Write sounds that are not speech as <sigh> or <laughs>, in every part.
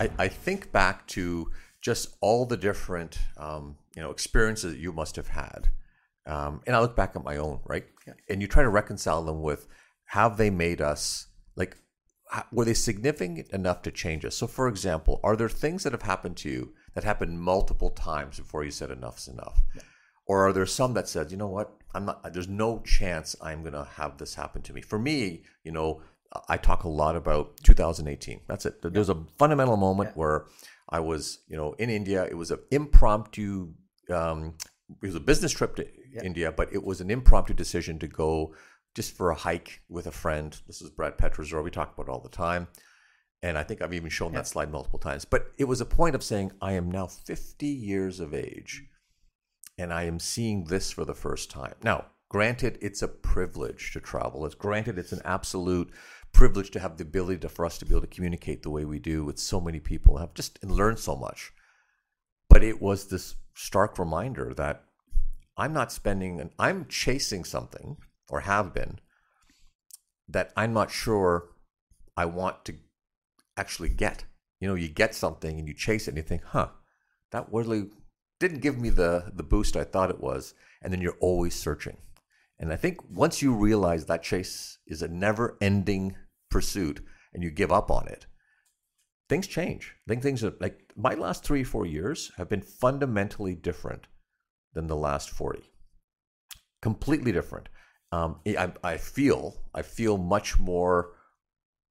I, I think back to just all the different um, you know experiences that you must have had, um, and I look back at my own right, Yeah. and you try to reconcile them with have they made us like were they significant enough to change us? So, for example, are there things that have happened to you that happened multiple times before you said enough's enough? Or are there some that said, you know what, I'm not, there's no chance I'm going to have this happen to me? For me, you know, I talk a lot about 2018. That's it. There's a fundamental moment where I was, you know, in India. It was an impromptu, um, it was a business trip to India, but it was an impromptu decision to go just for a hike with a friend. This is Brad Petrisor. We talk about it all the time. And I think I've even shown that slide multiple times. But it was a point of saying, I am now 50 years of age and I am seeing this for the first time. Now, granted, it's a privilege to travel. It's granted, it's an absolute privilege to have the ability to, for us to be able to communicate the way we do with so many people, have just and learn so much. But it was this stark reminder that I'm not spending, and I'm chasing something or have been that I'm not sure I want to actually get. You know, you get something and you chase it and you think, huh, that really didn't give me the the boost I thought it was, and then you're always searching. And I think once you realize that chase is a never-ending pursuit and you give up on it, things change. I think things are like my last three, four years have been fundamentally different than the last 40. Completely different. Um, I, I feel I feel much more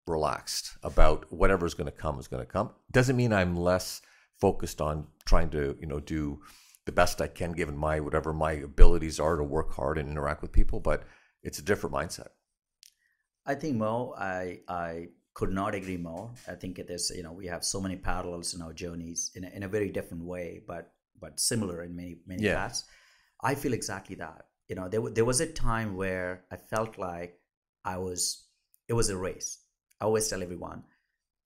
relaxed about whatever's going to come is going to come. Doesn't mean I'm less focused on trying to you know do the best I can given my whatever my abilities are to work hard and interact with people, but it's a different mindset. I think Mo, I I could not agree more. I think it is you know we have so many parallels in our journeys in a, in a very different way, but but similar in many many Yeah. paths. I feel exactly that. You know, there there was a time where I felt like I was it was a race. I always tell everyone,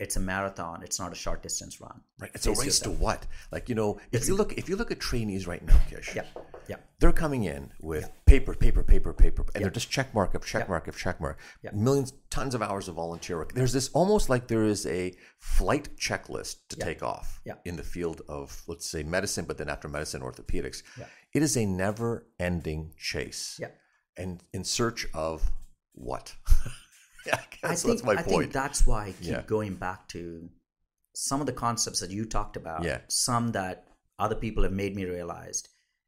it's a marathon. It's not a short distance run. Right? It's a race yourself. to what? Like you know, if you look if you look at trainees right now, Kish, Yeah, yeah, they're coming in with paper, paper, paper, paper, and Yeah. they're just check mark of check Yeah. mark of check mark. Yeah. Millions, tons of hours of volunteer work. There's this almost like there is a flight checklist to Yeah. take off Yeah. in the field of let's say medicine, but then after medicine, orthopedics. Yeah. It is a never-ending chase. yeah. And in search of what? <laughs> <laughs> yeah, I I think that's my I point. think that's why I keep Yeah. going back to some of the concepts that you talked about. Yeah. Some that other people have made me realize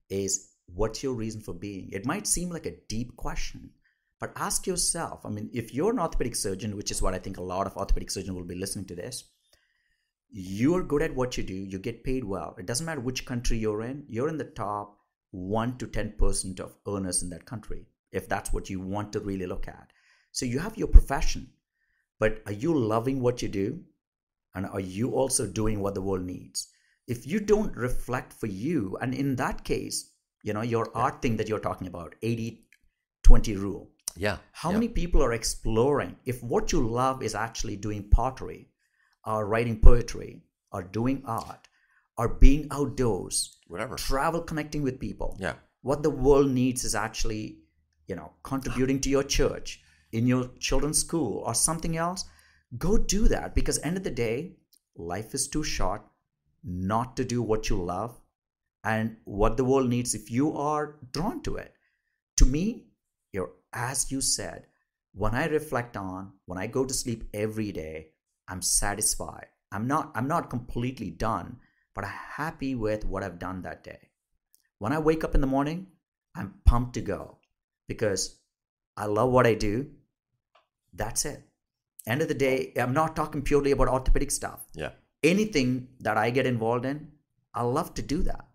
is what's your reason for being? It might seem like a deep question, but ask yourself. I mean, if you're an orthopedic surgeon, which is what I think a lot of orthopedic surgeons will be listening to this, you're good at what you do, you get paid well. It doesn't matter which country you're in, you're in the top 1 to 10% of earners in that country, if that's what you want to really look at. So you have your profession, but are you loving what you do? And are you also doing what the world needs? If you don't reflect for you, and in that case, you know, your art thing that you're talking about, 80 20 rule, yeah. how yeah. many people are exploring if what you love is actually doing pottery or writing poetry or doing art or being outdoors whatever? travel connecting with people Yeah. what the world needs is actually you know contributing to your church in your children's school or something else go do that because end of the day life is too short not to do what you love and what the world needs if you are drawn to it. To me you're as you said when i reflect on when i go to sleep every day i'm satisfied. I'm not i'm not completely done but i'm happy with what i've done that day. When i wake up in the morning i'm pumped to go because i love what i do that's it. End of the day i'm not talking purely about orthopedic stuff. Yeah. anything that i get involved in i love to do that